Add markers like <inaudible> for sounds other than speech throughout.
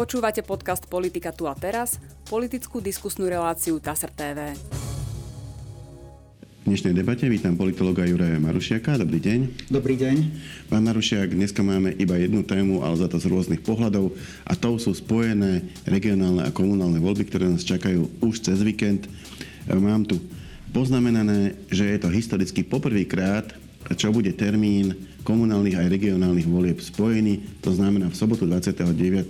Počúvate podcast Politika tu a teraz, politickú diskusnú reláciu TASR TV. V dnešnej debate vítam politologa Juraja Marušiaka. Dobrý deň. Dobrý deň. Pán Marušiak, dneska máme iba jednu tému, ale za to z rôznych pohľadov a to sú spojené regionálne a komunálne voľby, ktoré nás čakajú už cez víkend. Mám tu poznamenané, že je to historicky poprvýkrát, čo bude termín komunálnych aj regionálnych volieb spojený. To znamená v sobotu 29.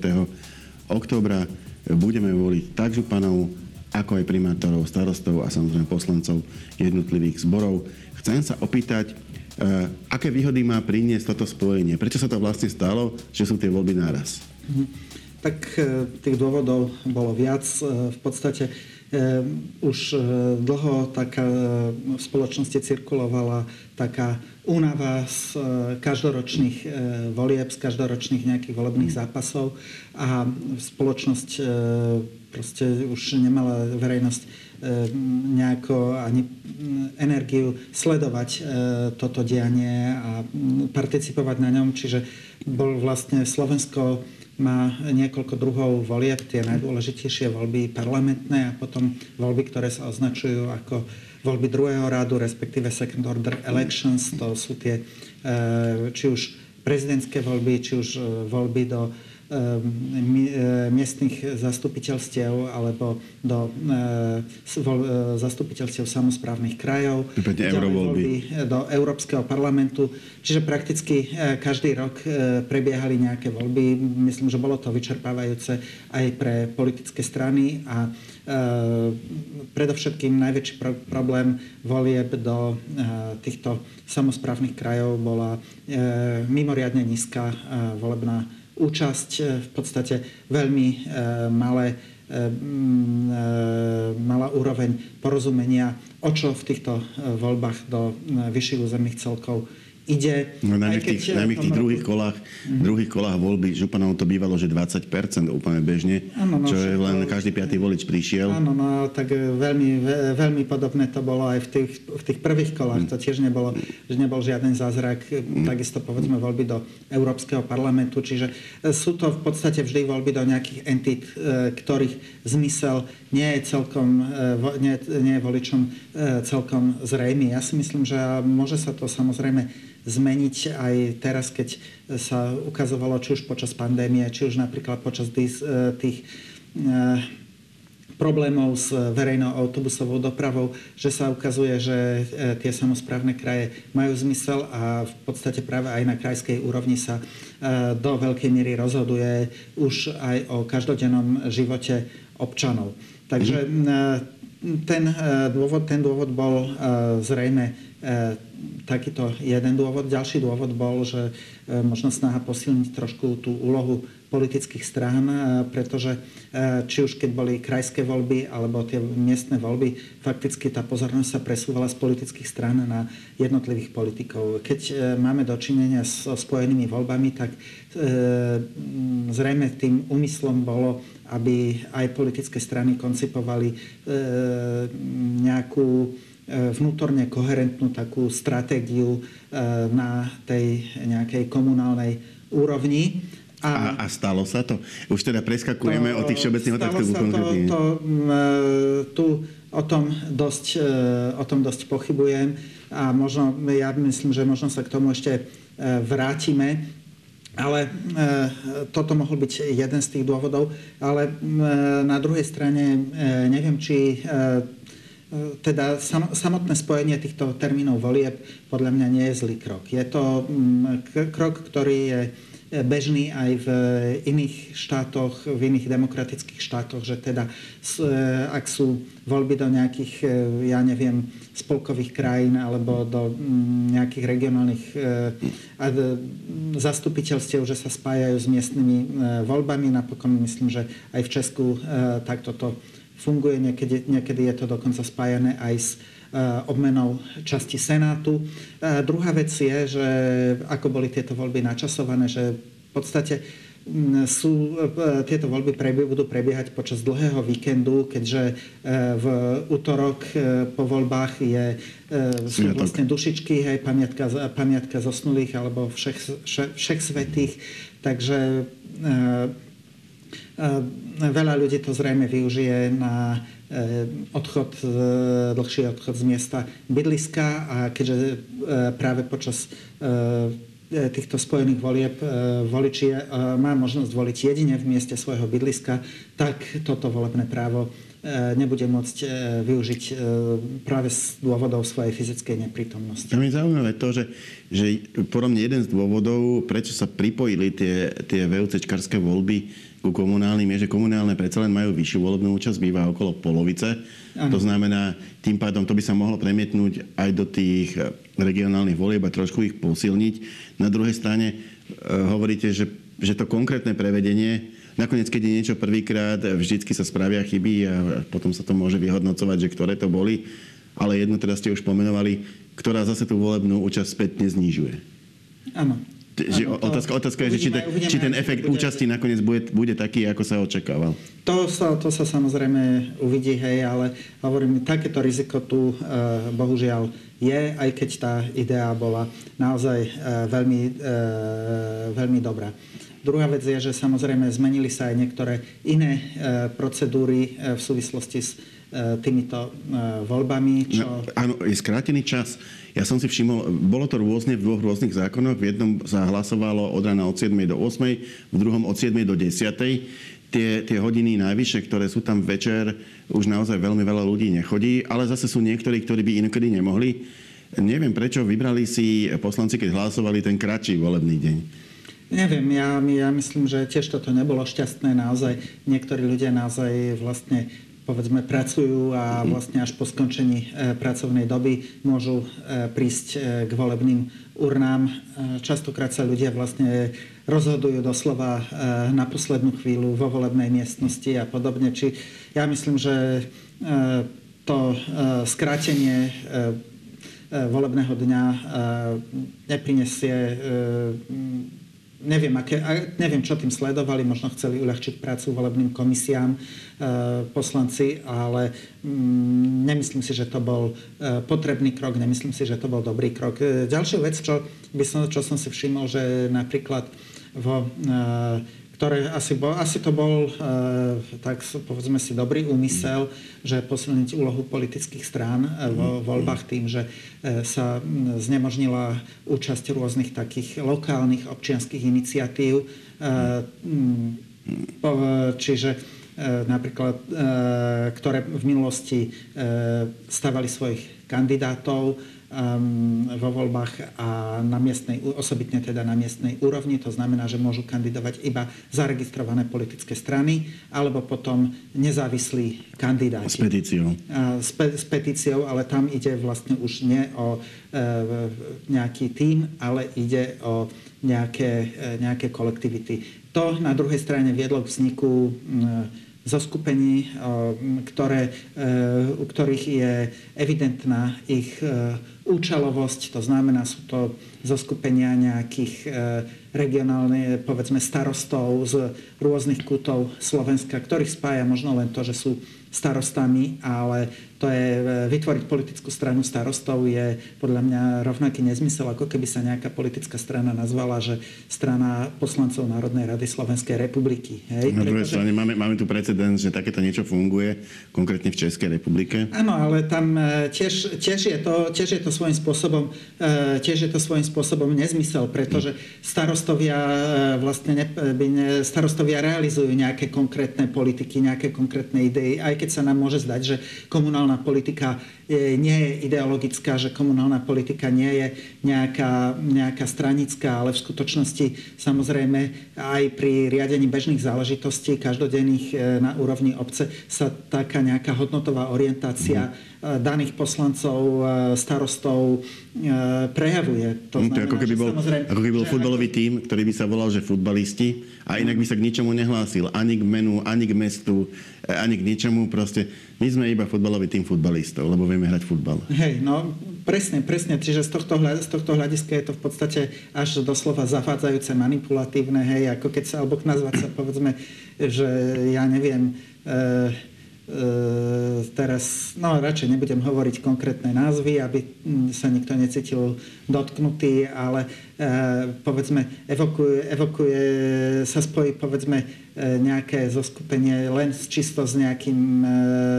oktobra budeme voliť tak županov, ako aj primátorov, starostov a samozrejme poslancov jednotlivých zborov. Chcem sa opýtať, uh, aké výhody má priniesť toto spojenie? Prečo sa to vlastne stalo, že sú tie voľby naraz? Mhm. Tak uh, tých dôvodov bolo viac. Uh, v podstate už dlho taká v spoločnosti cirkulovala taká únava z každoročných volieb, z každoročných nejakých volebných zápasov a spoločnosť proste už nemala verejnosť nejako ani energiu sledovať toto dianie a participovať na ňom. Čiže bol vlastne Slovensko má niekoľko druhov volieb, tie najdôležitejšie voľby parlamentné a potom voľby, ktoré sa označujú ako voľby druhého rádu, respektíve second order elections. To sú tie, či už prezidentské voľby, či už voľby do Ehm, e, miestnych zastupiteľstiev alebo do zastupiteľstiev samozprávnych krajov. Eurovoľby. Do Európskeho parlamentu. Čiže prakticky každý rok prebiehali nejaké voľby. Myslím, že bolo to vyčerpávajúce aj pre politické strany a predovšetkým najväčší problém volieb do týchto samozprávnych krajov bola mimoriadne nízka volebná účasť v podstate veľmi malé, e, malá úroveň porozumenia, o čo v týchto voľbách do vyšších územných celkov ide. No, najmä v tých, najmä v tých druhých kolách, mm. druhých kolách voľby županov to bývalo, že 20% úplne bežne, ano, no, čo je len každý piatý volič prišiel. Áno, no tak veľmi, veľmi podobné to bolo aj v tých, v tých prvých kolách. Mm. To tiež nebolo, že nebol žiaden zázrak. Mm. Takisto povedzme voľby do Európskeho parlamentu. Čiže e, sú to v podstate vždy voľby do nejakých entít, e, ktorých zmysel nie je celkom, e, nie, nie je voličom celkom zrejmy. Ja si myslím, že môže sa to samozrejme zmeniť aj teraz, keď sa ukazovalo, či už počas pandémie, či už napríklad počas tých, e, tých e, problémov s verejnou autobusovou dopravou, že sa ukazuje, že e, tie samozprávne kraje majú zmysel a v podstate práve aj na krajskej úrovni sa do veľkej miery rozhoduje už aj o každodennom živote občanov. Takže mhm. ten dôvod, ten dôvod bol zrejme takýto jeden dôvod. Ďalší dôvod bol, že e, možno snaha posilniť trošku tú úlohu politických strán, e, pretože e, či už keď boli krajské voľby alebo tie miestne voľby, fakticky tá pozornosť sa presúvala z politických strán na jednotlivých politikov. Keď máme dočinenia so spojenými voľbami, tak zrejme tým úmyslom bolo, aby aj politické strany koncipovali nejakú E, vnútorne koherentnú takú stratégiu e, na tej nejakej komunálnej úrovni. A, a, a stalo sa to? Už teda preskakujeme to, o tých všeobecných otázkach konkrétne. To, to, e, tu o tom, dosť, o tom dosť pochybujem a možno, ja myslím, že možno sa k tomu ešte vrátime. Ale e, toto mohol byť jeden z tých dôvodov. Ale e, na druhej strane e, neviem, či teda samotné spojenie týchto termínov volieb podľa mňa nie je zlý krok. Je to mm, krok, ktorý je bežný aj v iných štátoch, v iných demokratických štátoch, že teda ak sú voľby do nejakých, e, ja neviem, spolkových krajín alebo do mm, nejakých regionálnych e, zastupiteľstiev, že sa spájajú s miestnymi e, voľbami. Napokon myslím, že aj v Česku takto to funguje, niekedy, niekedy je to dokonca spájané aj s uh, obmenou časti Senátu. Uh, druhá vec je, že ako boli tieto voľby načasované, že v podstate mm, sú, e, tieto voľby prebie, budú prebiehať počas dlhého víkendu, keďže v útorok po voľbách je, sú vlastne dušičky, hej, pamiatka, pamiatka zosnulých alebo všech, všech svetých. Takže Veľa ľudí to zrejme využije na odchod, dlhší odchod z miesta bydliska a keďže práve počas týchto spojených volieb voliči má možnosť voliť jedine v mieste svojho bydliska, tak toto volebné právo nebude môcť využiť práve z dôvodov svojej fyzickej neprítomnosti. Tam je zaujímavé to, že, že podľa mňa jeden z dôvodov, prečo sa pripojili tie, tie VUCčkarské voľby ku komunálnym, je, že komunálne predsa len majú vyššiu volebnú účasť, býva okolo polovice. Ano. To znamená, tým pádom to by sa mohlo premietnúť aj do tých regionálnych volieb a trošku ich posilniť. Na druhej strane hovoríte, že, že to konkrétne prevedenie Nakoniec, keď je niečo prvýkrát, vždycky sa spravia chyby a potom sa to môže vyhodnocovať, že ktoré to boli. Ale jedno teda ste už pomenovali, ktorá zase tú volebnú účasť spätne znižuje. Áno. Že ano, otázka, otázka je, že či, ten, či ten efekt bude, účasti nakoniec bude, bude taký, ako sa očakával. To sa, to sa samozrejme uvidí, hej, ale hovorím, takéto riziko tu e, bohužiaľ je, aj keď tá idea bola naozaj e, veľmi, e, veľmi dobrá. Druhá vec je, že samozrejme zmenili sa aj niektoré iné e, procedúry e, v súvislosti s týmito voľbami. Čo... No, áno, je skrátený čas. Ja som si všimol, bolo to rôzne v dvoch rôznych zákonoch. V jednom sa hlasovalo od rána od 7. do 8., v druhom od 7. do 10. Tie, tie hodiny najvyššie, ktoré sú tam večer, už naozaj veľmi veľa ľudí nechodí, ale zase sú niektorí, ktorí by inokedy nemohli. Neviem, prečo vybrali si poslanci, keď hlasovali ten kratší volebný deň. Neviem, ja, ja myslím, že tiež toto nebolo šťastné. Naozaj niektorí ľudia naozaj vlastne povedzme pracujú a vlastne až po skončení e, pracovnej doby môžu e, prísť e, k volebným urnám. Častokrát sa ľudia vlastne rozhodujú doslova na poslednú chvíľu vo volebnej miestnosti a podobne. Či ja myslím, že to skrátenie volebného dňa neprinesie neviem, aké, neviem, čo tým sledovali, možno chceli uľahčiť prácu volebným komisiám e, poslanci, ale mm, nemyslím si, že to bol e, potrebný krok, nemyslím si, že to bol dobrý krok. E, ďalšia vec, čo, by som, čo som si všimol, že napríklad vo e, ktoré asi, bol, asi to bol, e, tak povedzme si, dobrý úmysel, že posilniť úlohu politických strán e, vo voľbách tým, že e, sa znemožnila účasť rôznych takých lokálnych občianských iniciatív. Čiže napríklad, ktoré v minulosti stavali svojich kandidátov, vo voľbách a na miestnej, osobitne teda na miestnej úrovni. To znamená, že môžu kandidovať iba zaregistrované politické strany alebo potom nezávislí kandidáti. S petíciou. S, pe, s petíciou, ale tam ide vlastne už nie o e, nejaký tím, ale ide o nejaké, e, nejaké kolektivity. To na druhej strane viedlo k vzniku e, zoskupení, ktoré, u ktorých je evidentná ich účelovosť, to znamená, sú to zoskupenia nejakých e, regionálnych, povedzme, starostov z rôznych kútov Slovenska, ktorých spája možno len to, že sú starostami, ale to je e, vytvoriť politickú stranu starostov je podľa mňa rovnaký nezmysel, ako keby sa nejaká politická strana nazvala, že strana poslancov Národnej rady Slovenskej republiky. Hej? Na druhej strane máme, máme tu precedens, že takéto niečo funguje, konkrétne v Českej republike. Áno, ale tam e, tiež, tiež, je to, tiež je to svojím spôsobom, e, tiež je to svojím spôsobom nezmysel, pretože starostovia vlastne ne, starostovia realizujú nejaké konkrétne politiky, nejaké konkrétne idei, aj keď sa nám môže zdať, že komunálna politika nie je ideologická, že komunálna politika nie je nejaká, nejaká stranická, ale v skutočnosti samozrejme aj pri riadení bežných záležitostí každodenných e, na úrovni obce sa taká nejaká hodnotová orientácia mm. daných poslancov, e, starostov prejavuje. To, znamená, to ako keby bol, ako keby bol futbalový ak... tým, ktorý by sa volal, že futbalisti a inak by sa k ničomu nehlásil. Ani k menu, ani k mestu, ani k ničomu. Proste my sme iba futbalový tým futbalistov, lebo vieme hrať futbal. Hej, no presne, presne. Čiže z tohto, z tohto hľadiska je to v podstate až doslova zavádzajúce, manipulatívne, hej, ako keď sa, alebo nazvať sa, povedzme, že ja neviem, e, e, teraz, no radšej nebudem hovoriť konkrétne názvy, aby sa nikto necítil dotknutí, ale povedzme evokuje, evokuje sa spojí povedzme nejaké zoskupenie len čisto s nejakým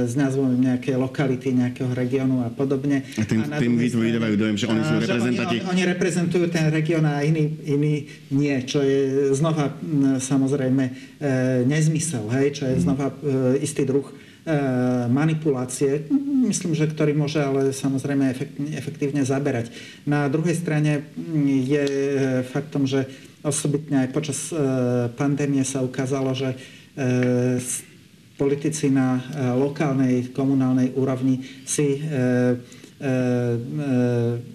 s názvom nejakej lokality, nejakého regiónu a podobne. A tým, a tým vydávajú dojem, že oni sú reprezentanti. Oni, oni reprezentujú ten región a iní, iní nie, čo je znova samozrejme nezmysel, hej, čo je mhm. znova istý druh E, manipulácie, myslím, že ktorý môže ale samozrejme efektívne zaberať. Na druhej strane je faktom, že osobitne aj počas e, pandémie sa ukázalo, že e, politici na lokálnej, komunálnej úrovni si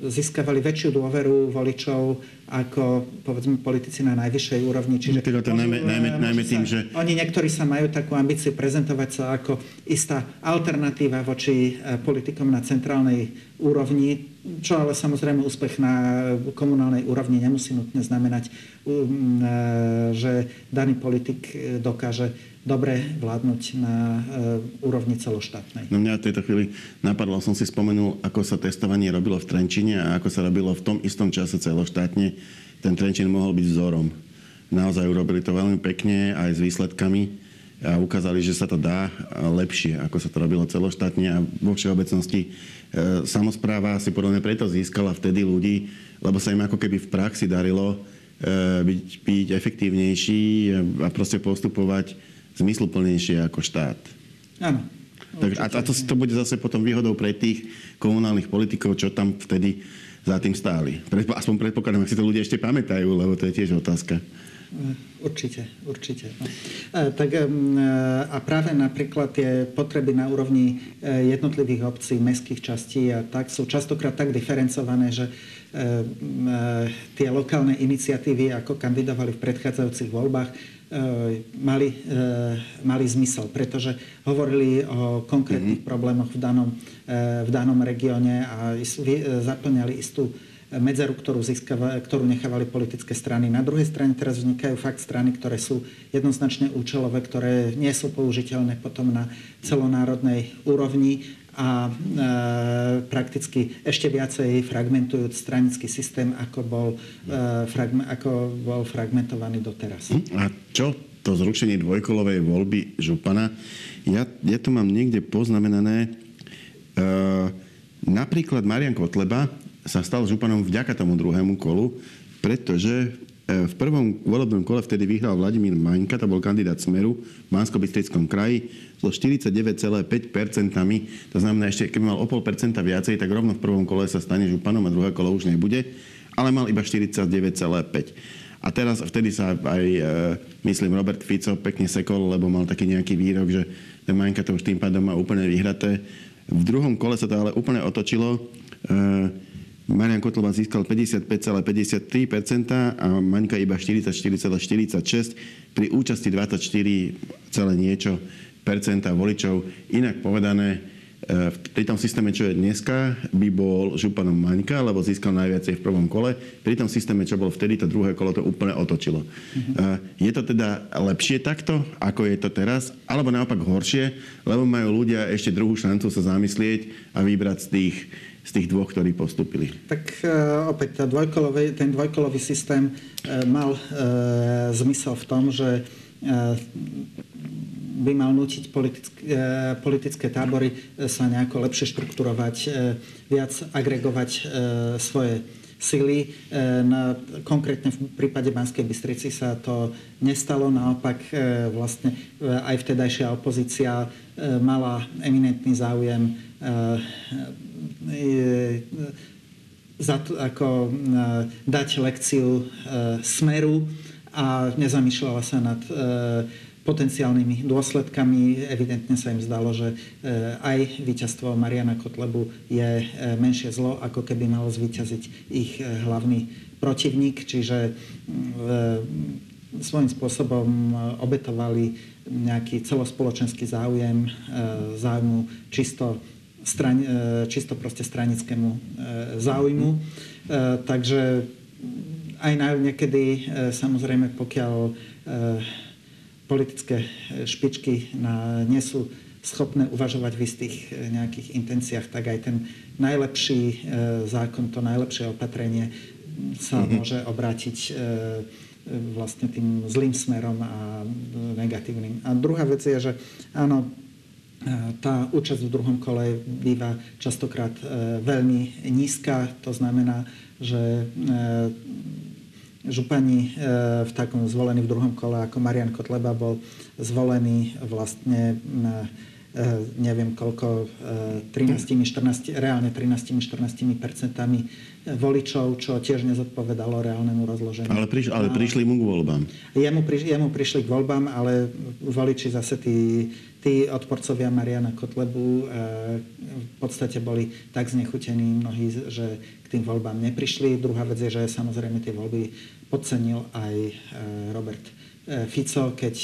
získavali väčšiu dôveru voličov ako povedzme politici na najvyššej úrovni. Čiže teda to najmä, najmä, najmä tým, sa, že... Oni niektorí sa majú takú ambíciu prezentovať sa ako istá alternatíva voči e, politikom na centrálnej úrovni, čo ale samozrejme úspech na komunálnej úrovni nemusí nutne znamenať, um, e, že daný politik dokáže dobre vládnuť na úrovni celoštátnej. No mňa v tejto chvíli napadlo, som si spomenul, ako sa testovanie robilo v Trenčine a ako sa robilo v tom istom čase celoštátne ten Trenčín mohol byť vzorom. Naozaj urobili to veľmi pekne aj s výsledkami a ukázali, že sa to dá lepšie, ako sa to robilo celoštátne a vo všeobecnosti e, samozpráva si podľa mňa preto získala vtedy ľudí, lebo sa im ako keby v praxi darilo e, byť, byť efektívnejší a proste postupovať zmysluplnejšie ako štát. Áno. Tak, a to, to bude zase potom výhodou pre tých komunálnych politikov, čo tam vtedy za tým stáli. Aspoň predpokladám, ak si to ľudia ešte pamätajú, lebo to je tiež otázka. Určite, určite. E, tak, e, a práve napríklad tie potreby na úrovni e, jednotlivých obcí, mestských častí a tak sú častokrát tak diferencované, že tie lokálne iniciatívy, ako kandidovali v predchádzajúcich voľbách, mali, mali zmysel, pretože hovorili o konkrétnych mm-hmm. problémoch v danom, v danom regióne a zaplňali istú medzeru, ktorú, získava, ktorú nechávali politické strany. Na druhej strane teraz vznikajú fakt strany, ktoré sú jednoznačne účelové, ktoré nie sú použiteľné potom na celonárodnej úrovni a e, prakticky ešte viacej fragmentujú stranický systém, ako bol, e, fragme, ako bol fragmentovaný doteraz. Hm? A čo to zrušenie dvojkolovej voľby župana? Ja, ja to mám niekde poznamenané. E, napríklad Marian Kotleba sa stal županom vďaka tomu druhému kolu, pretože e, v prvom volebnom kole vtedy vyhral Vladimír Maňka, to bol kandidát Smeru v bansko kraji so 49,5%. To znamená, ešte keby mal o pol percenta viacej, tak rovno v prvom kole sa stane županom a druhé kolo už nebude, ale mal iba 49,5%. A teraz vtedy sa aj, e, myslím, Robert Fico pekne sekol, lebo mal taký nejaký výrok, že ten Maňka to už tým pádom má úplne vyhraté. V druhom kole sa to ale úplne otočilo. E, Marian Kotleba získal 55,53% a Maňka iba 44,46% pri účasti 24, niečo percenta voličov. Inak povedané, e, pri tom systéme, čo je dneska, by bol županom Maňka, lebo získal najviacej v prvom kole. Pri tom systéme, čo bolo vtedy, to druhé kolo to úplne otočilo. Uh-huh. Je to teda lepšie takto, ako je to teraz, alebo naopak horšie, lebo majú ľudia ešte druhú šancu sa zamyslieť a vybrať z tých z tých dvoch, ktorí postupili? Tak uh, opäť tá dvojkolový, ten dvojkolový systém uh, mal uh, zmysel v tom, že by mal nutiť politické, politické tábory sa nejako lepšie štrukturovať, viac agregovať svoje sily. Na, konkrétne v prípade Banskej Bystrici sa to nestalo, naopak vlastne aj vtedajšia opozícia mala eminentný záujem za to, ako dať lekciu smeru a nezamýšľala sa nad potenciálnymi dôsledkami. Evidentne sa im zdalo, že aj víťazstvo Mariana Kotlebu je menšie zlo, ako keby mal zvíťaziť ich hlavný protivník, čiže svojím spôsobom obetovali nejaký celospoločenský záujem, záujmu čisto stran, čisto proste stranickému záujmu. Takže aj na niekedy, samozrejme, pokiaľ politické špičky na, nie sú schopné uvažovať v istých nejakých intenciách, tak aj ten najlepší zákon, to najlepšie opatrenie sa mm-hmm. môže obrátiť vlastne tým zlým smerom a negatívnym. A druhá vec je, že áno, tá účasť v druhom kole býva častokrát veľmi nízka. To znamená, že župani v takom zvolení v druhom kole ako Marian Kotleba bol zvolený vlastne neviem koľko, 13, 14, reálne 13-14 percentami voličov, čo tiež nezodpovedalo reálnemu rozloženiu. Ale, priš, ale prišli mu k voľbám. Jemu, priš, jemu prišli k voľbám, ale voliči zase tí, tí odporcovia Mariana Kotlebu e, v podstate boli tak znechutení mnohí, že k tým voľbám neprišli. Druhá vec je, že samozrejme tie voľby podcenil aj e, Robert e, Fico, keď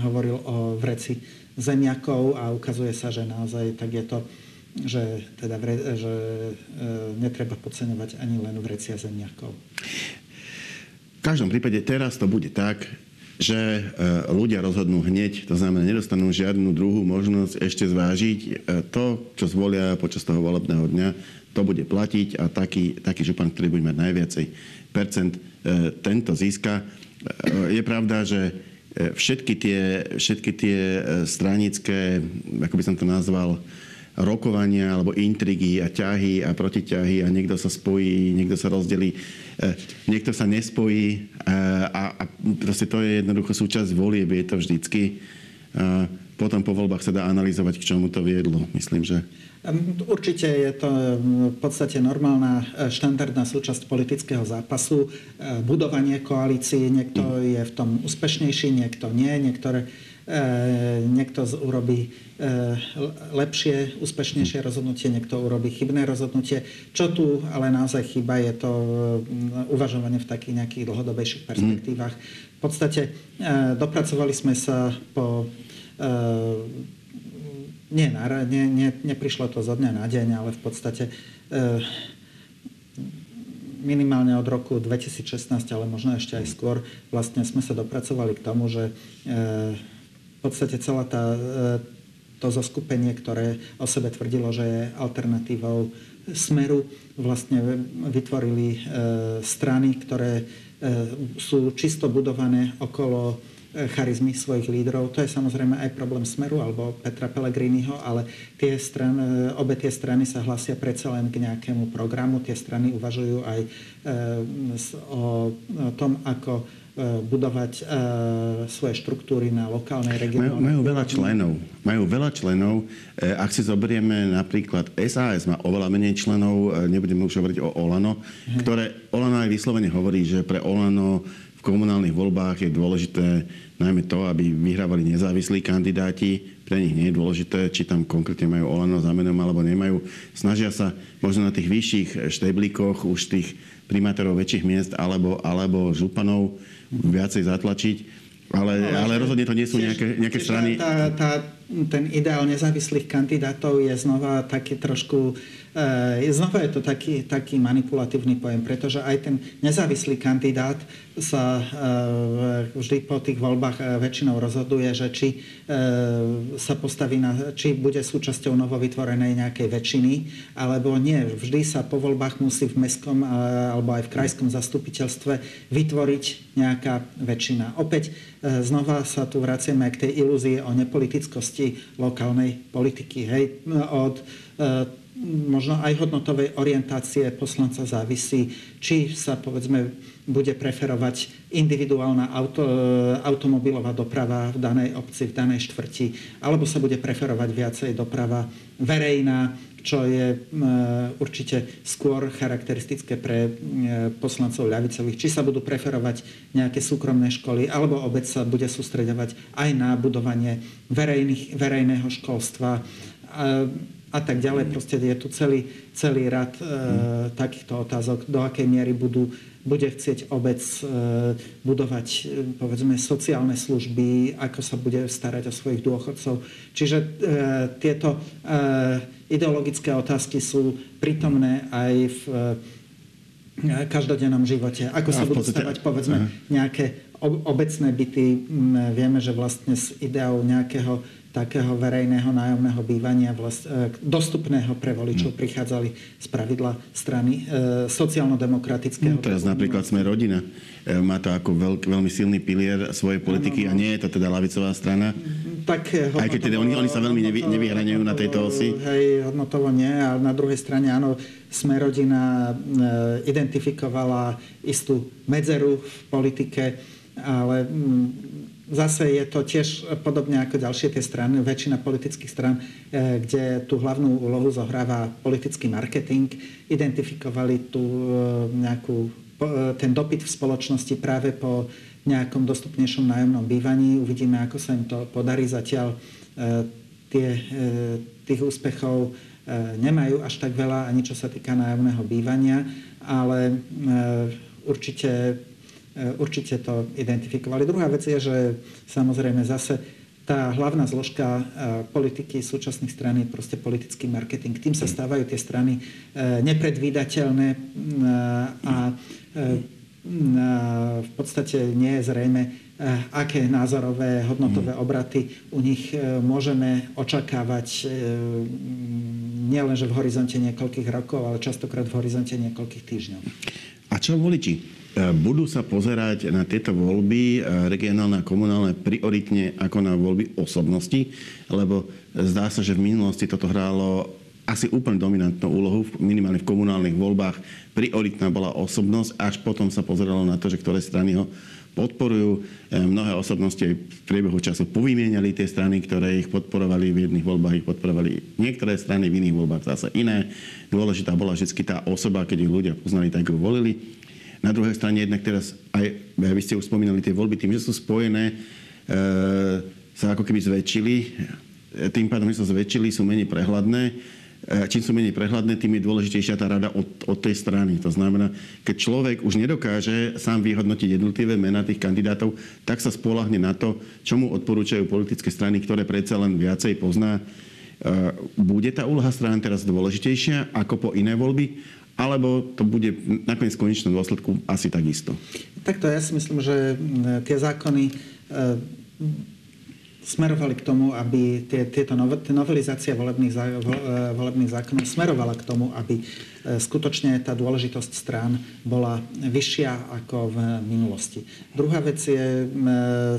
hovoril o vreci zemiakov a ukazuje sa, že naozaj tak je to že, teda vre, že netreba podceňovať ani len vrecia zemiakov. V každom prípade teraz to bude tak, že e, ľudia rozhodnú hneď, to znamená, nedostanú žiadnu druhú možnosť ešte zvážiť. E, to, čo zvolia počas toho volebného dňa, to bude platiť a taký, taký župan, ktorý bude mať najviacej percent, e, tento získa. Je pravda, že všetky tie, všetky tie stranické, ako by som to nazval, rokovania alebo intrigy a ťahy a protiťahy a niekto sa spojí, niekto sa rozdelí, niekto sa nespojí e, a, a proste to je jednoducho súčasť volieb, je to vždycky. A potom po voľbách sa dá analyzovať, k čomu to viedlo. Myslím, že... Určite je to v podstate normálna štandardná súčasť politického zápasu. Budovanie koalícií, niekto mm. je v tom úspešnejší, niekto nie. Niektoré Eh, niekto urobí eh, lepšie, úspešnejšie rozhodnutie, niekto urobí chybné rozhodnutie. Čo tu ale naozaj chýba, je to mm, uvažovanie v takých nejakých dlhodobejších perspektívach. V podstate dopracovali sme sa po nie, nie, nie, neprišlo to zo dňa na deň, ale v podstate minimálne od roku 2016, ale možno ešte aj skôr, vlastne sme sa dopracovali k tomu, že v podstate celá tá, e, to zoskupenie, ktoré o sebe tvrdilo, že je alternatívou smeru, vlastne vytvorili e, strany, ktoré e, sú čisto budované okolo charizmy svojich lídrov. To je samozrejme aj problém Smeru alebo Petra Pellegriniho, ale tie strany, obe tie strany sa hlasia predsa len k nejakému programu. Tie strany uvažujú aj o tom, ako budovať e, svoje štruktúry na lokálnej, regionálnej... Majú, majú veľa členov. Majú veľa členov. E, ak si zoberieme napríklad SAS má oveľa menej členov, nebudeme už hovoriť o Olano, hmm. ktoré Olano aj vyslovene hovorí, že pre Olano v komunálnych voľbách je dôležité najmä to, aby vyhrávali nezávislí kandidáti. Pre nich nie je dôležité, či tam konkrétne majú Olano za menom alebo nemajú. Snažia sa možno na tých vyšších šteblíkoch už tých primátorov väčších miest alebo, alebo županov viacej zatlačiť. Ale, no, ale rozhodne to nie sú nejaké, nejaké strany. Tá, tá, ten ideál nezávislých kandidátov je znova taký trošku E, znova je to taký, taký manipulatívny pojem, pretože aj ten nezávislý kandidát sa e, vždy po tých voľbách e, väčšinou rozhoduje, že či sa postaví na, či bude súčasťou novovytvorenej nejakej väčšiny, alebo nie. Vždy sa po voľbách musí v mestskom alebo aj v krajskom zastupiteľstve vytvoriť nejaká väčšina. Opäť znova sa tu vraciame k tej ilúzii o nepolitickosti lokálnej politiky. Hej, od možno aj hodnotovej orientácie poslanca závisí, či sa povedzme bude preferovať individuálna auto, automobilová doprava v danej obci, v danej štvrti, alebo sa bude preferovať viacej doprava verejná, čo je e, určite skôr charakteristické pre e, poslancov ľavicových. Či sa budú preferovať nejaké súkromné školy, alebo obec sa bude sústredovať aj na budovanie verejných, verejného školstva a tak ďalej. Proste je tu celý, celý rad e, takýchto otázok, do akej miery budú, bude chcieť obec e, budovať e, povedzme sociálne služby, ako sa bude starať o svojich dôchodcov. Čiže e, tieto e, ideologické otázky sú prítomné aj v e, každodennom živote. Ako sa budú stavať povedzme nejaké obecné byty. Vieme, že vlastne s ideou nejakého takého verejného nájomného bývania vlast, e, dostupného pre voličov hmm. prichádzali z pravidla strany e, sociálno-demokratického. No, teraz napríklad sme rodina. E, má to ako veľk, veľmi silný pilier svojej politiky ano, no. a nie je to teda lavicová strana. Tak, Aj keď teda oni, oni sa veľmi nevy, nevyhraňujú na tejto osi. Hej, hodnotovo nie, ale na druhej strane áno, sme rodina e, identifikovala istú medzeru v politike, ale mm, Zase je to tiež podobne ako ďalšie tie strany, väčšina politických stran, e, kde tú hlavnú úlohu zohráva politický marketing. Identifikovali tu e, nejakú, e, ten dopyt v spoločnosti práve po nejakom dostupnejšom nájomnom bývaní. Uvidíme, ako sa im to podarí. Zatiaľ tie, tých úspechov nemajú až tak veľa, ani čo sa týka nájomného bývania, ale určite E, určite to identifikovali. Druhá vec je, že samozrejme zase tá hlavná zložka e, politiky súčasných strán je proste politický marketing. Tým sa stávajú tie strany e, nepredvídateľné a v podstate nie je zrejme, aké názorové, hodnotové mhm. obraty u nich môžeme očakávať nielenže v horizonte niekoľkých rokov, ale častokrát v horizonte niekoľkých týždňov. A čo voliči? E, budú sa pozerať na tieto voľby e, regionálne a komunálne prioritne ako na voľby osobnosti, lebo zdá sa, že v minulosti toto hrálo asi úplne dominantnú úlohu, minimálne v komunálnych voľbách. Prioritná bola osobnosť, až potom sa pozeralo na to, že ktoré strany ho podporujú. E, mnohé osobnosti aj v priebehu času povymieniali tie strany, ktoré ich podporovali. V jedných voľbách ich podporovali niektoré strany, v iných voľbách zase iné. Dôležitá bola vždy tá osoba, keď ich ľudia poznali, tak ju volili. Na druhej strane jednak teraz, aj vy ste už spomínali tie voľby, tým, že sú spojené, e, sa ako keby zväčšili, tým pádom, že sa zväčšili, sú menej prehľadné. E, čím sú menej prehľadné, tým je dôležitejšia tá rada od, od tej strany. To znamená, keď človek už nedokáže sám vyhodnotiť jednotlivé mená tých kandidátov, tak sa spolahne na to, čo mu odporúčajú politické strany, ktoré predsa len viacej pozná. E, bude tá úloha strany teraz dôležitejšia ako po iné voľby? alebo to bude nakoniec v konečnom dôsledku asi takisto? Takto ja si myslím, že tie zákony e, smerovali k tomu, aby tie, tieto tie novelizácia volebných, e, volebných zákonov smerovala k tomu, aby e, skutočne tá dôležitosť strán bola vyššia ako v minulosti. Druhá vec je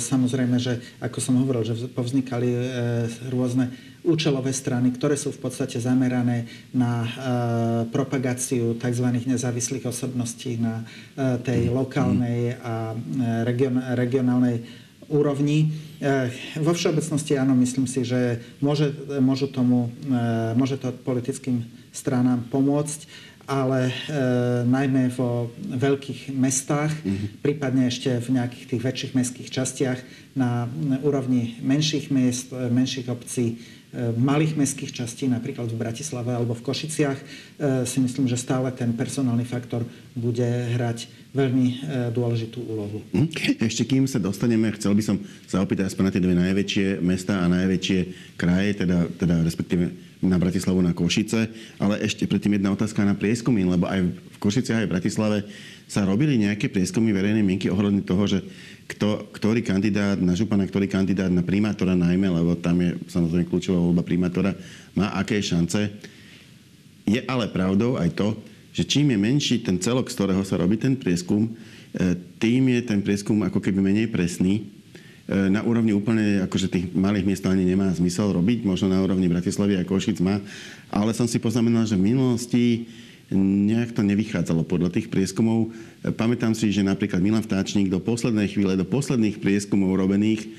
samozrejme, že ako som hovoril, že povznikali rôzne účelové strany, ktoré sú v podstate zamerané na e, propagáciu tzv. nezávislých osobností na e, tej mm. lokálnej a e, region, regionálnej úrovni. Vo všeobecnosti áno, myslím si, že môže, môžu tomu, môže to politickým stranám pomôcť, ale e, najmä vo veľkých mestách, mm-hmm. prípadne ešte v nejakých tých väčších mestských častiach na úrovni menších miest, menších obcí malých mestských častí, napríklad v Bratislave alebo v Košiciach, e, si myslím, že stále ten personálny faktor bude hrať veľmi e, dôležitú úlohu. Hm? Ešte kým sa dostaneme, chcel by som sa opýtať aspoň na tie dve najväčšie mesta a najväčšie kraje, teda, teda respektíve na Bratislavu, na Košice, ale ešte predtým jedna otázka na prieskumy, lebo aj v Košiciach, aj v Bratislave sa robili nejaké prieskumy verejnej mienky ohľadne toho, že kto, ktorý kandidát na župana, ktorý kandidát na primátora najmä, lebo tam je samozrejme kľúčová voľba primátora, má aké šance. Je ale pravdou aj to, že čím je menší ten celok, z ktorého sa robí ten prieskum, e, tým je ten prieskum ako keby menej presný. E, na úrovni úplne akože tých malých miest ani nemá zmysel robiť, možno na úrovni Bratislavy a Košic má, ale som si poznamenal, že v minulosti nejak to nevychádzalo podľa tých prieskumov. Pamätám si, že napríklad Milan Vtáčnik do poslednej chvíle, do posledných prieskumov robených e,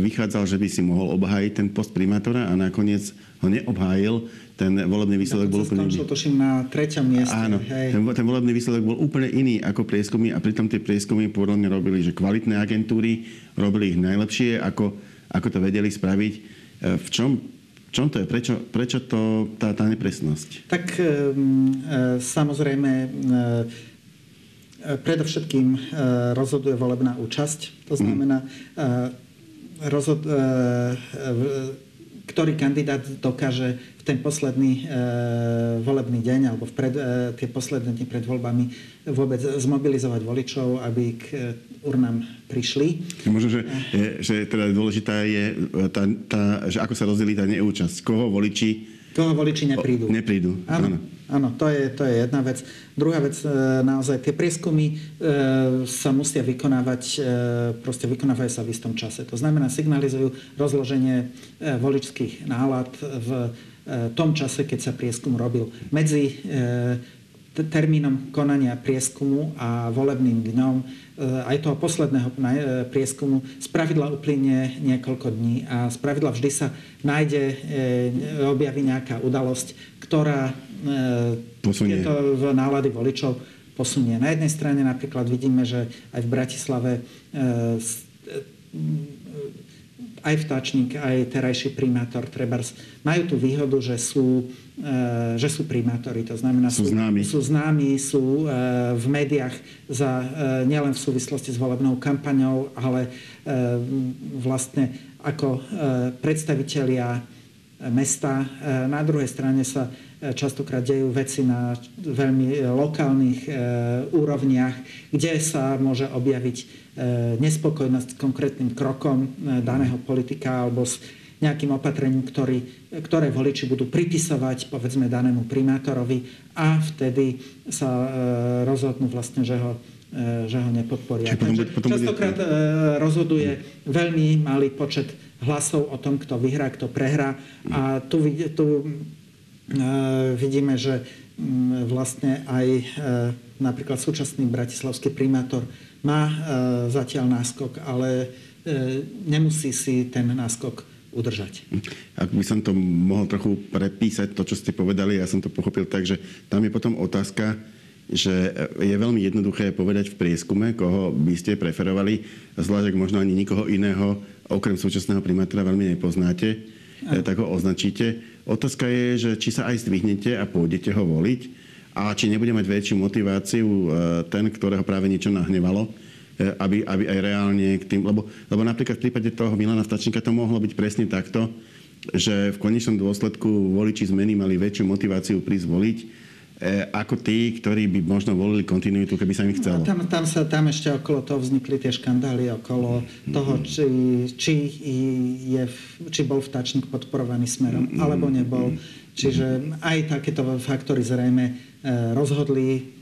vychádzal, že by si mohol obhájiť ten post primátora a nakoniec ho neobhájil. Ten volebný výsledok bol úplne iný. tuším, na treťom mieste. Áno, Hej. Ten, ten volebný výsledok bol úplne iný ako prieskumy a pritom tie prieskumy podľa mňa robili, že kvalitné agentúry robili ich najlepšie, ako, ako to vedeli spraviť. E, v čom čom to je? Prečo, prečo to, tá, tá nepresnosť? Tak e, samozrejme e, predovšetkým e, rozhoduje volebná účasť. To znamená, e, rozhod, e, ktorý kandidát dokáže v ten posledný e, volebný deň alebo v pred, e, tie posledné dni pred voľbami vôbec zmobilizovať voličov, aby k urnám prišli. Možno, že, je, že teda dôležitá je tá, tá, že ako sa rozdelí tá neúčasť. Koho voliči Koho voliči neprídu. O, neprídu, áno. áno. Áno, to je, to je jedna vec. Druhá vec, e, naozaj tie prieskumy e, sa musia vykonávať, e, proste vykonávajú sa v istom čase. To znamená, signalizujú rozloženie voličských nálad v tom čase, keď sa prieskum robil. Medzi termínom konania prieskumu a volebným dňom aj toho posledného prieskumu z pravidla uplynie niekoľko dní a z pravidla vždy sa nájde, objaví nejaká udalosť, ktorá posunie. tieto nálady voličov posunie. Na jednej strane napríklad vidíme, že aj v Bratislave aj vtáčnik, aj terajší primátor Trebars majú tú výhodu, že sú, že sú primátori. To znamená, sú, sú známi, sú, známi, sú v médiách za, nielen v súvislosti s volebnou kampaňou, ale vlastne ako predstavitelia mesta. Na druhej strane sa častokrát dejú veci na veľmi lokálnych e, úrovniach, kde sa môže objaviť e, nespokojnosť s konkrétnym krokom e, daného politika alebo s nejakým opatrením, ktorý, ktoré voliči budú pripisovať povedzme danému primátorovi a vtedy sa rozhodnú vlastne, že ho že ho nepodporia. Potom, Takže potom častokrát bude... rozhoduje veľmi malý počet hlasov o tom, kto vyhrá, kto prehrá. A tu, tu vidíme, že mm, vlastne aj e, napríklad súčasný bratislavský primátor má e, zatiaľ náskok, ale nemusí si ten náskok udržať. Ak by som to mohol trochu prepísať, to, čo ste povedali, ja som to pochopil tak, že tam je potom otázka, že je veľmi jednoduché povedať v prieskume, koho by ste preferovali, zvlášť ak možno ani nikoho iného, okrem súčasného primátora, veľmi nepoznáte, Aj. tak ho označíte Otázka je, že či sa aj zdvihnete a pôjdete ho voliť a či nebude mať väčšiu motiváciu e, ten, ktorého práve niečo nahnevalo, e, aby, aby aj reálne k tým... Lebo, lebo napríklad v prípade toho Milana Stačníka to mohlo byť presne takto, že v konečnom dôsledku voliči zmeny mali väčšiu motiváciu prísť voliť, ako tí, ktorí by možno volili kontinuitu, keby sa im chcelo. Tam, tam, sa, tam ešte okolo toho vznikli tie škandály, okolo toho, či, či, je, či bol vtáčnik podporovaný smerom, alebo nebol. Čiže aj takéto faktory zrejme e, rozhodli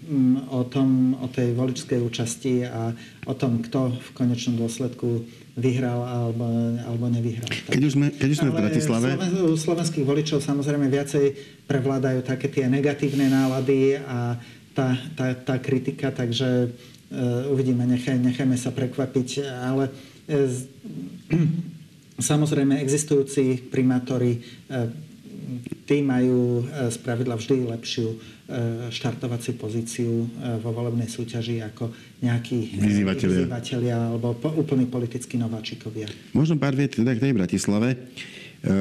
o, tom, o tej voličskej účasti a o tom, kto v konečnom dôsledku vyhral alebo, alebo nevyhral. Keď už sme, keď už sme v Bratislave... u slovenských voličov samozrejme viacej prevládajú také tie negatívne nálady a tá, tá, tá kritika, takže uh, uvidíme, nechaj, nechajme sa prekvapiť, ale uh, <clears throat> samozrejme existujúci primátori uh, tí majú z pravidla vždy lepšiu E, štartovaciu pozíciu e, vo volebnej súťaži ako nejakí vyzývatelia, vyzývatelia alebo po, úplní politickí nováčikovia. Možno pár viet teda k tej Bratislave. E,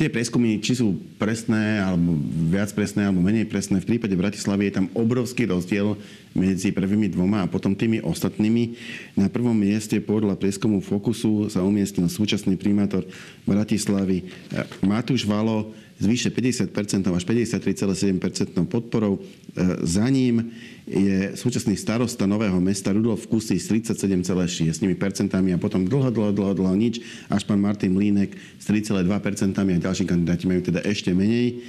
tie prieskumy, či sú presné, alebo viac presné, alebo menej presné, v prípade Bratislavy je tam obrovský rozdiel medzi prvými dvoma a potom tými ostatnými. Na prvom mieste podľa prieskumu Fokusu sa umiestnil súčasný primátor Bratislavy e, Matúš Valo s vyše 50% až 53,7% podporou. E, za ním je súčasný starosta Nového mesta Rudolf Kusy s 37,6% a potom dlho, dlho, dlho, dlho nič, až pán Martin Línek s 3,2% a ďalší kandidáti majú teda ešte menej.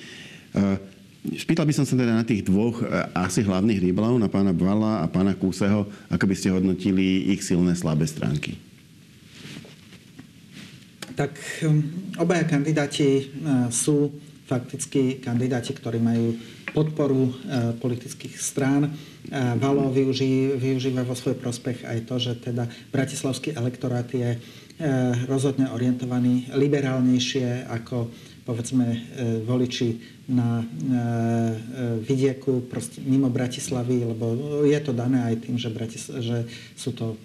E, spýtal by som sa teda na tých dvoch e, asi hlavných rýbalov, na pána Bvala a pána Kúseho, ako by ste hodnotili ich silné slabé stránky tak um, obaja kandidáti uh, sú fakticky kandidáti, ktorí majú podporu uh, politických strán. Uh, Valo využí, využíva vo svoj prospech aj to, že teda bratislavský elektorát je rozhodne orientovaný liberálnejšie ako povedzme voliči na vidieku proste mimo Bratislavy, lebo je to dané aj tým, že, Bratis- že sú to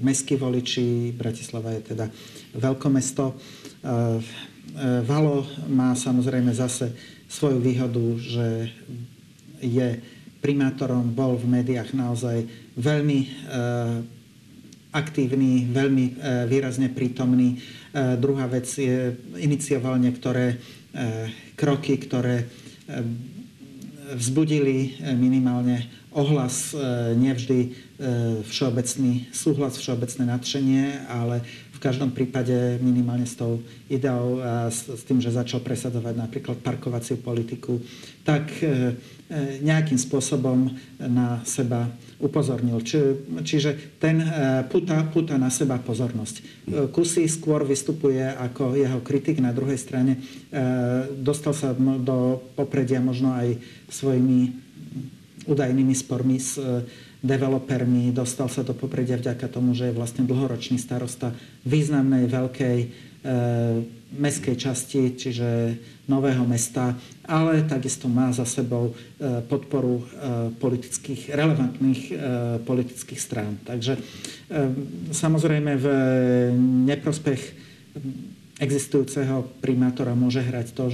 mestskí voliči, Bratislava je teda veľkomesto. E, e, Valo má samozrejme zase svoju výhodu, že je primátorom, bol v médiách naozaj veľmi e, aktívny, veľmi výrazne prítomný. Druhá vec je, inicioval niektoré kroky, ktoré vzbudili minimálne ohlas, nevždy všeobecný súhlas, všeobecné nadšenie, ale každom prípade minimálne s tou ideou a s, s tým, že začal presadzovať napríklad parkovaciu politiku, tak e, e, nejakým spôsobom na seba upozornil. Či, čiže ten e, puta, puta na seba pozornosť. Kusy skôr vystupuje ako jeho kritik, na druhej strane dostal sa do popredia možno aj svojimi údajnými spormi s developermi, dostal sa do popredia vďaka tomu, že je vlastne dlhoročný starosta významnej veľkej e, mestskej časti, čiže nového mesta, ale takisto má za sebou e, podporu e, politických, relevantných e, politických strán. Takže e, samozrejme v neprospech existujúceho primátora môže hrať to,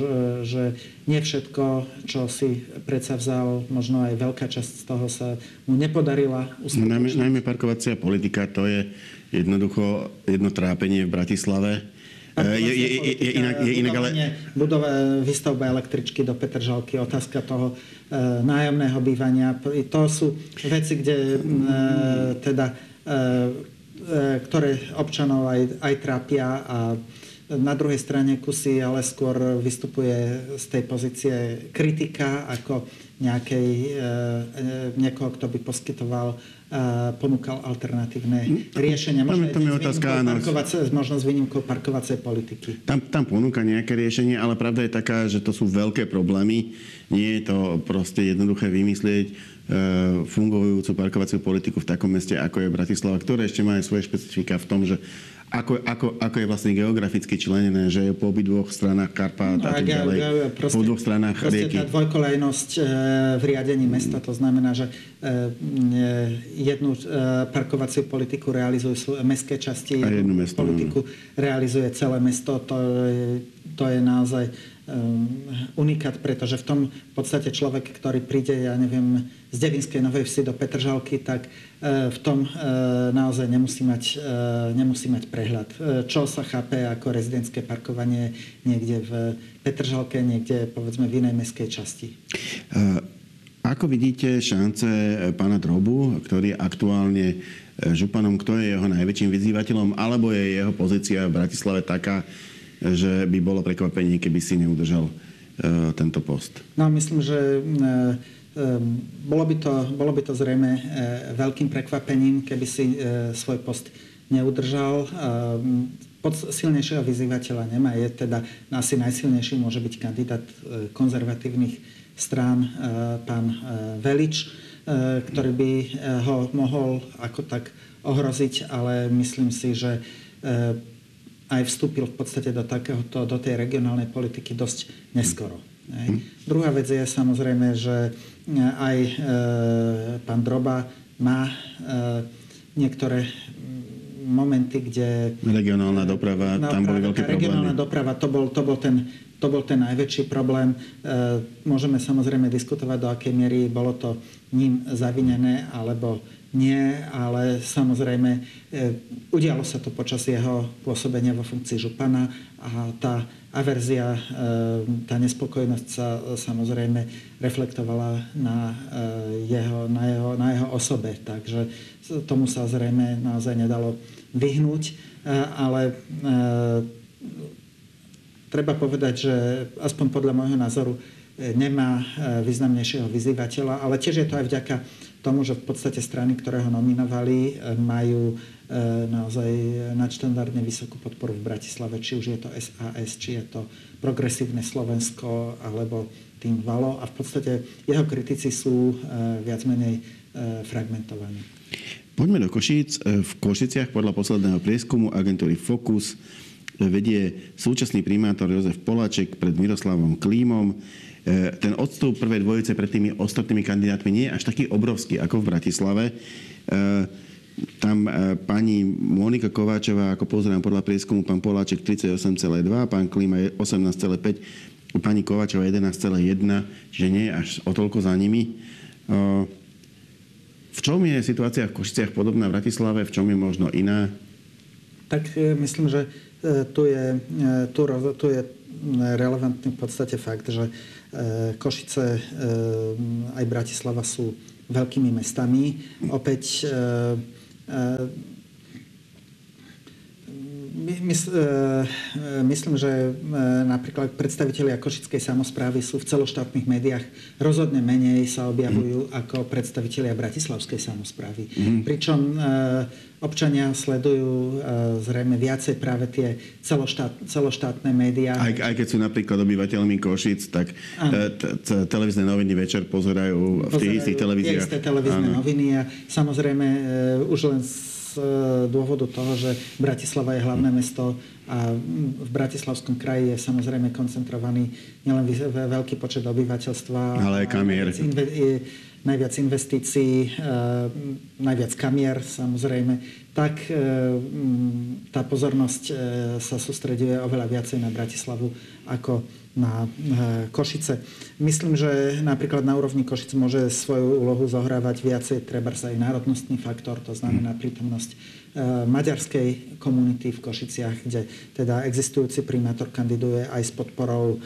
že nie všetko, čo si predsa vzal, možno aj veľká časť z toho sa mu nepodarila uskutočniť. Najmä, najmä parkovacia politika, to je jednoducho jedno trápenie v Bratislave. Je, je, je, je, inak, je inak, ale... Budova, výstavba električky do Petržalky, otázka toho e, nájomného bývania. To sú veci, kde e, teda, e, ktoré občanov aj, aj trápia a na druhej strane kusy ale skôr vystupuje z tej pozície kritika ako nejakej, e, e, niekoho, kto by poskytoval ponúkal alternatívne hm? riešenia. Možno, tam je otázka, áno. možno s výnimkou parkovacej politiky. Tam, tam ponúka nejaké riešenie, ale pravda je taká, že to sú veľké problémy. Nie je to proste jednoduché vymyslieť e, fungujúcu parkovaciu politiku v takom meste, ako je Bratislava, ktoré ešte má aj svoje špecifika v tom, že ako, ako, ako je vlastne geograficky členené, že je po obidvoch stranách Karpát no, a tak ďalej, proste, po dvoch stranách rieky. Tá dvojkolejnosť e, v riadení mesta, to znamená, že e, jednu e, parkovaciu politiku realizujú mestské časti, a jednu mesto, politiku no. realizuje celé mesto. To je, to je naozaj unikát, pretože v tom v podstate človek, ktorý príde, ja neviem, z Devinskej Novej Vsi do Petržalky, tak E, v tom e, naozaj nemusí mať, e, nemusí mať prehľad. Čo sa chápe ako rezidentské parkovanie niekde v Petržalke, niekde povedzme v inej mestskej časti. Ako vidíte šance pána Drobu, ktorý je aktuálne županom, kto je jeho najväčším vyzývateľom, alebo je jeho pozícia v Bratislave taká, že by bolo prekvapenie, keby si neudržal tento post? No, myslím, že Ehm, bolo by to, bolo by to zrejme e, veľkým prekvapením, keby si e, svoj post neudržal. Pod silnejšieho vyzývateľa nemá. Je teda asi najsilnejší môže byť kandidát e, konzervatívnych strán pán Velič, ktorý by ho mohol ako tak ohroziť, ale myslím si, že aj vstúpil v podstate do, takéhoto, do tej regionálnej politiky dosť neskoro. Hej. Druhá vec je samozrejme, že aj e, pán Droba má e, niektoré momenty, kde... Regionálna doprava, no, tam boli veľké problémy. Regionálna doprava, to bol, to bol ten to bol ten najväčší problém. E, môžeme samozrejme diskutovať, do akej miery bolo to ním zavinené, alebo nie, ale samozrejme e, udialo sa to počas jeho pôsobenia vo funkcii župana a tá averzia, e, tá nespokojnosť sa samozrejme reflektovala na, e, jeho, na, jeho, na jeho osobe. Takže tomu sa zrejme naozaj nedalo vyhnúť, ale treba povedať, že aspoň podľa môjho názoru nemá významnejšieho vyzývateľa, ale tiež je to aj vďaka tomu, že v podstate strany, ktoré ho nominovali, e, majú e, naozaj nadštandardne vysokú podporu v Bratislave, či už je to SAS, či je to progresívne Slovensko, alebo tým Valo. A v podstate jeho kritici sú e, viac menej fragmentovaní. Poďme do Košíc. V Košiciach podľa posledného prieskumu agentúry Focus vedie súčasný primátor Jozef Poláček pred Miroslavom Klímom. E, ten odstup prvej dvojice pred tými ostatnými kandidátmi nie je až taký obrovský ako v Bratislave. E, tam e, pani Monika Kováčová, ako pozerám podľa prieskumu, pán Poláček 38,2, pán Klíma 18,5, pani Kováčová 11,1, čiže nie je až o toľko za nimi. V čom je situácia v Košiciach podobná v Bratislave, v čom je možno iná? Tak myslím, že tu je, tu, tu je relevantný v podstate fakt, že Košice aj Bratislava sú veľkými mestami. Opäť mys, e, e, myslím, že e, napríklad predstavitelia Košickej samozprávy sú v celoštátnych médiách rozhodne menej sa objavujú mm. ako predstavitelia Bratislavskej samozprávy. Mm. Pričom občania sledujú zrejme viacej práve tie celoštát, celoštátne médiá. Aj, aj keď sú napríklad obyvateľmi Košic, tak televízne noviny večer pozerajú v tých istých televíziách. Tie isté televízne noviny a samozrejme už len z dôvodu toho, že Bratislava je hlavné mesto a v Bratislavskom kraji je samozrejme koncentrovaný nielen veľký počet obyvateľstva, ale aj kamier. Najviac investícií, e, najviac kamier samozrejme, tak e, tá pozornosť e, sa sústreduje oveľa viacej na Bratislavu ako na Košice. Myslím, že napríklad na úrovni Košic môže svoju úlohu zohrávať viacej treba aj národnostný faktor, to znamená prítomnosť maďarskej komunity v Košiciach, kde teda existujúci primátor kandiduje aj s podporou e,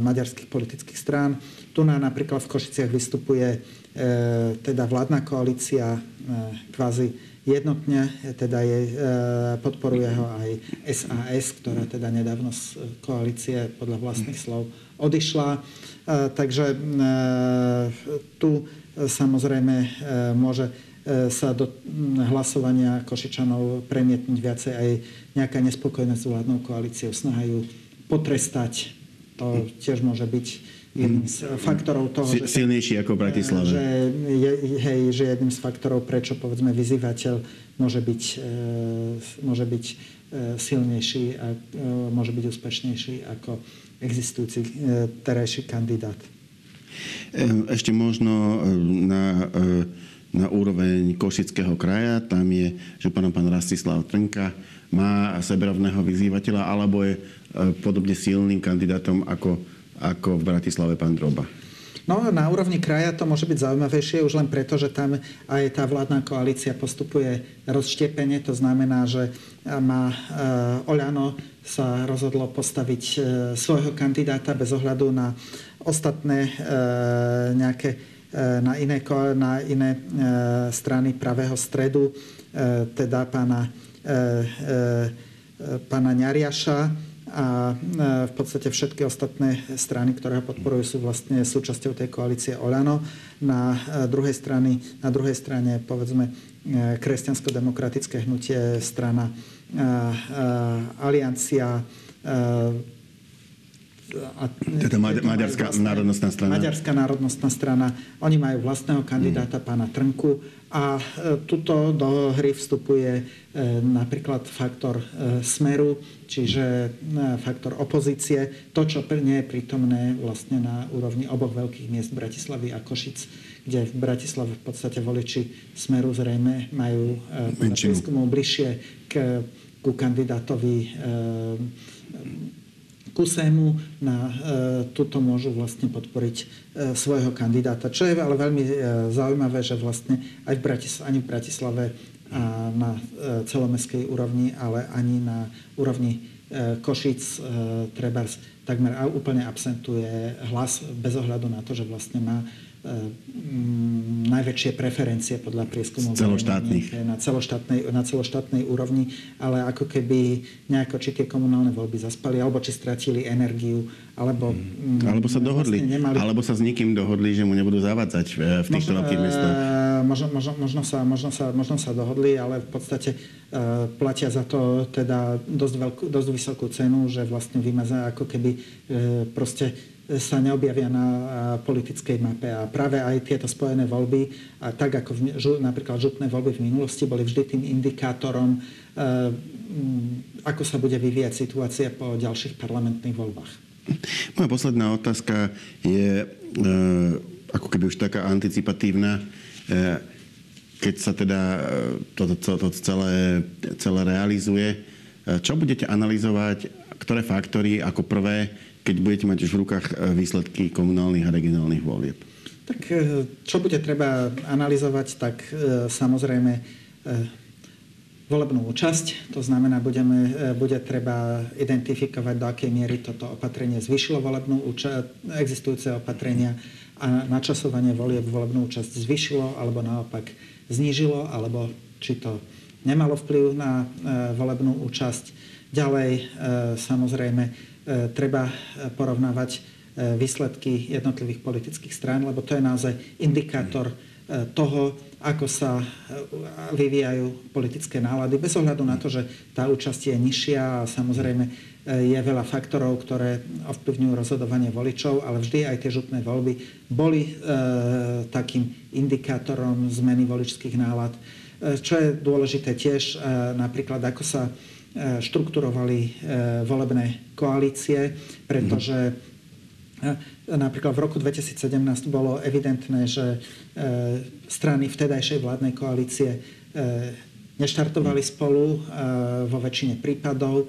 maďarských politických strán. Tu na, napríklad v Košiciach vystupuje e, teda vládna koalícia kvázi jednotne, teda je, podporuje ho aj SAS, ktorá teda nedávno z koalície podľa vlastných slov odišla. Takže tu samozrejme môže sa do hlasovania Košičanov premietnúť viacej aj nejaká nespokojnosť s vládnou koalíciou. Snahajú potrestať. To tiež môže byť jedným z faktorov toho, že... Silnejší ako v Bratislave. Že, je, hej, že jedným z faktorov, prečo povedzme vyzývateľ môže byť, e, môže byť e, silnejší a e, môže byť úspešnejší ako existujúci terajší kandidát. Ešte možno na, na úroveň Košického kraja, tam je, že pán, Rastislav Trnka má seberovného vyzývateľa, alebo je podobne silným kandidátom ako ako v Bratislave pán Droba? No na úrovni kraja to môže byť zaujímavejšie už len preto, že tam aj tá vládna koalícia postupuje rozštiepenie. To znamená, že má e, Oľano sa rozhodlo postaviť e, svojho kandidáta bez ohľadu na ostatné e, nejaké na iné, na iné strany pravého stredu, teda pána, pána Ňariaša a v podstate všetky ostatné strany, ktoré ho podporujú, sú vlastne súčasťou tej koalície Olano. Na e, druhej, strany, na druhej strane, povedzme, e, kresťansko-demokratické hnutie, strana e, Aliancia, a, teda Maďarská vlastné, národnostná strana. Maďarská národnostná strana. Oni majú vlastného kandidáta, mm. pána Trnku. A e, tuto do hry vstupuje e, napríklad faktor e, smeru, čiže faktor opozície. To, čo nie je prítomné vlastne na úrovni oboch veľkých miest Bratislavy a Košic, kde v Bratislave v podstate voliči smeru zrejme majú e, bližšie k, ku kandidátovi Kusému na e, tuto môžu vlastne podporiť e, svojho kandidáta. Čo je ale veľmi e, zaujímavé, že vlastne aj v Bratis- ani v Bratislave a na celomestskej úrovni, ale ani na úrovni Košic Trebars takmer úplne absentuje hlas bez ohľadu na to, že vlastne má najväčšie preferencie podľa prieskumov celoštátnych. Na celoštátnej, na celoštátnej úrovni, ale ako keby nejako či tie komunálne voľby zaspali, alebo či stratili energiu, alebo... Mm, alebo sa dohodli, vlastne nemali... alebo sa s nikým dohodli, že mu nebudú zavádzať v, v týchto možno, veľkých mestách. Možno, možno, možno, sa, možno, sa, možno sa dohodli, ale v podstate uh, platia za to teda dosť, veľkú, dosť vysokú cenu, že vlastne vymazá ako keby uh, proste sa neobjavia na politickej mape. A práve aj tieto spojené voľby, tak ako v, napríklad župné voľby v minulosti, boli vždy tým indikátorom, e, ako sa bude vyvíjať situácia po ďalších parlamentných voľbách. Moja posledná otázka je e, ako keby už taká anticipatívna. E, keď sa teda toto to, to, to celé, celé realizuje, čo budete analyzovať, ktoré faktory ako prvé keď budete mať už v rukách e, výsledky komunálnych a regionálnych volieb? Tak čo bude treba analyzovať, tak samozrejme volebnú účasť. To znamená, budeme, bude treba identifikovať, do akej miery toto opatrenie zvyšilo volebnú účasť, existujúce opatrenia a načasovanie volieb volebnú účasť zvyšilo alebo naopak znížilo, alebo či to nemalo vplyv na volebnú účasť. Ďalej, samozrejme, treba porovnávať E, výsledky jednotlivých politických strán, lebo to je naozaj indikátor e, toho, ako sa e, vyvíjajú politické nálady, bez ohľadu na to, že tá účasť je nižšia a samozrejme je veľa faktorov, ktoré ovplyvňujú rozhodovanie voličov, ale vždy aj tie župné voľby boli e, takým indikátorom zmeny voličských nálad. E, čo je dôležité tiež, e, napríklad ako sa štrukturovali volebné koalície, pretože Napríklad v roku 2017 bolo evidentné, že e, strany vtedajšej vládnej koalície e, neštartovali spolu e, vo väčšine prípadov,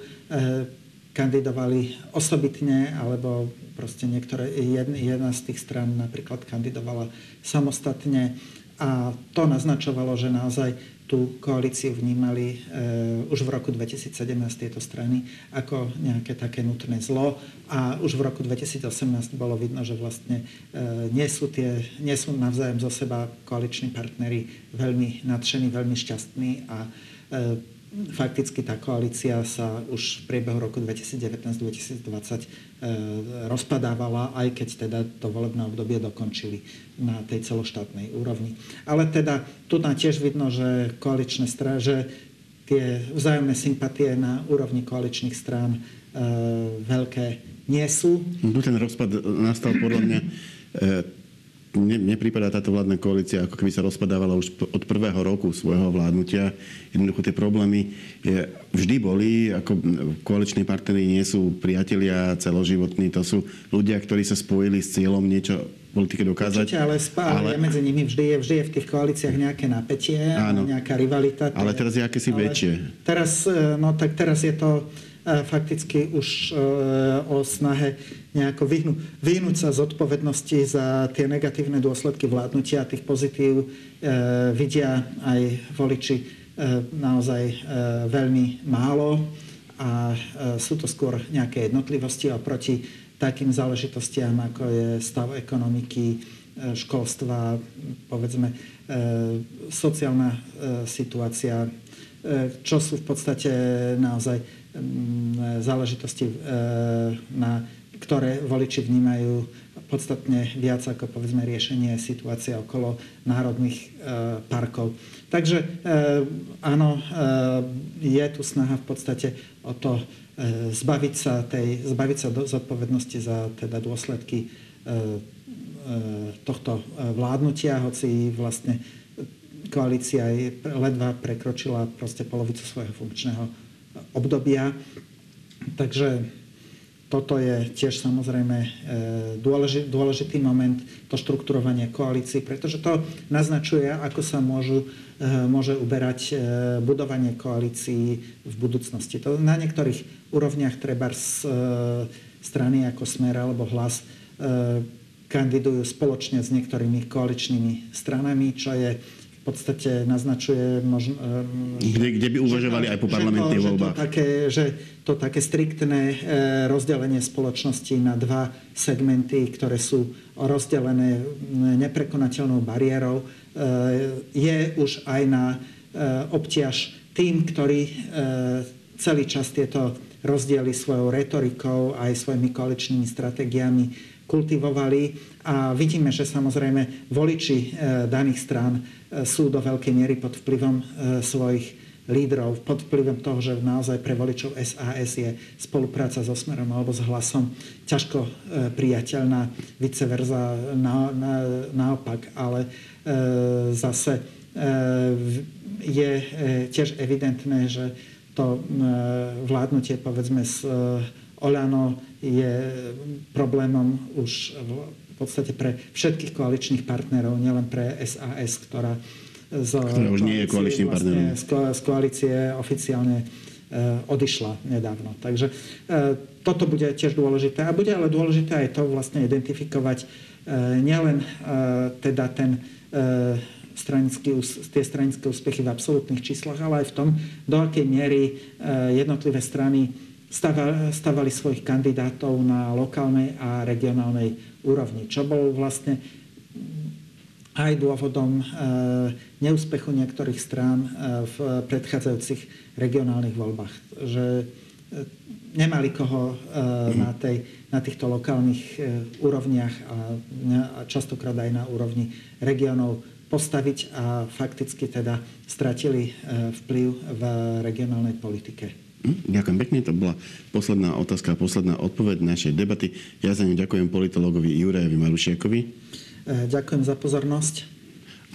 kandidovali osobitne, alebo proste niektoré, jedna z tých stran napríklad kandidovala samostatne. A to naznačovalo, že naozaj tú koalíciu vnímali e, už v roku 2017 tieto strany ako nejaké také nutné zlo a už v roku 2018 bolo vidno, že vlastne e, nie, sú tie, nie sú navzájom zo seba koaliční partnery veľmi nadšení, veľmi šťastní a e, fakticky tá koalícia sa už v priebehu roku 2019-2020 e, rozpadávala, aj keď teda to volebné obdobie dokončili na tej celoštátnej úrovni. Ale teda tu na tiež vidno, že koaličné strany, že tie vzájomné sympatie na úrovni koaličných strán e, veľké nie sú. Tu ten rozpad nastal podľa mňa e, mne, mne prípada táto vládna koalícia, ako keby sa rozpadávala už od prvého roku svojho vládnutia. Jednoducho tie problémy je, vždy boli, ako koaliční partnery nie sú priatelia celoživotní, to sú ľudia, ktorí sa spojili s cieľom niečo politike dokázať. Určite, ale, spá, ale medzi nimi vždy je, vždy je v tých koalíciách nejaké napätie, áno, nejaká rivalita. Ale teraz je akési väčšie. Teraz, e, no tak teraz je to fakticky už e, o snahe nejako vyhnú, vyhnúť sa zodpovednosti za tie negatívne dôsledky vládnutia. Tých pozitív e, vidia aj voliči e, naozaj veľmi málo a sú to skôr nejaké jednotlivosti oproti takým záležitostiam, ako je stav ekonomiky, školstva, povedzme sociálna situácia, čo sú v podstate naozaj záležitosti, e, na ktoré voliči vnímajú podstatne viac ako povedzme riešenie situácie okolo národných e, parkov. Takže e, áno, je tu snaha v podstate o to zbaviť sa, tej, zbaviť sa zodpovednosti za teda dôsledky tohto vládnutia, hoci vlastne koalícia ledva prekročila proste polovicu svojho funkčného obdobia. Takže toto je tiež samozrejme e, dôležitý moment, to štrukturovanie koalícií, pretože to naznačuje, ako sa môžu, e, môže uberať e, budovanie koalícií v budúcnosti. To na niektorých úrovniach treba z strany ako Smer alebo Hlas kandidujú spoločne s niektorými koaličnými stranami, čo je podstate naznačuje možno... Kde, kde by uvažovali aj po parlamentných voľbách. Že to také, že to také striktné e, rozdelenie spoločnosti na dva segmenty, ktoré sú rozdelené neprekonateľnou bariérou, e, je už aj na e, obťaž tým, ktorí celý čas tieto rozdiely svojou retorikou aj svojimi koaličnými stratégiami kultivovali a vidíme, že samozrejme voliči daných strán sú do veľkej miery pod vplyvom e, svojich lídrov, pod vplyvom toho, že naozaj pre voličov SAS je spolupráca so Smerom alebo s hlasom ťažko e, priateľná, vice versa na, na, naopak, ale zase je tiež evidentné, že to vládnutie povedzme s Olano je problémom už podstate pre všetkých koaličných partnerov, nielen pre SAS, ktorá z, ktorá už nie je koaličným vlastne, partnerom. Z koalície oficiálne e, odišla nedávno. Takže e, toto bude tiež dôležité. A bude ale dôležité aj to vlastne identifikovať, e, nielen teda ten stranický, tie stranické úspechy v absolútnych číslach, ale aj v tom, do akej miery jednotlivé strany stavali svojich kandidátov na lokálnej a regionálnej úrovni, čo bol vlastne aj dôvodom neúspechu niektorých strán v predchádzajúcich regionálnych voľbách. Že nemali koho na, tej, na týchto lokálnych úrovniach a častokrát aj na úrovni regionov postaviť a fakticky teda stratili vplyv v regionálnej politike. Hm, ďakujem pekne, to bola posledná otázka a posledná odpoveď našej debaty. Ja za ňu ďakujem politologovi Jurajovi Marušiakovi. Ďakujem za pozornosť.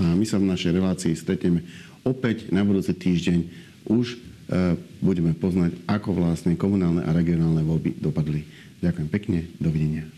A my sa v našej relácii stretneme opäť na budúci týždeň. Už e, budeme poznať, ako vlastne komunálne a regionálne voľby dopadli. Ďakujem pekne, dovidenia.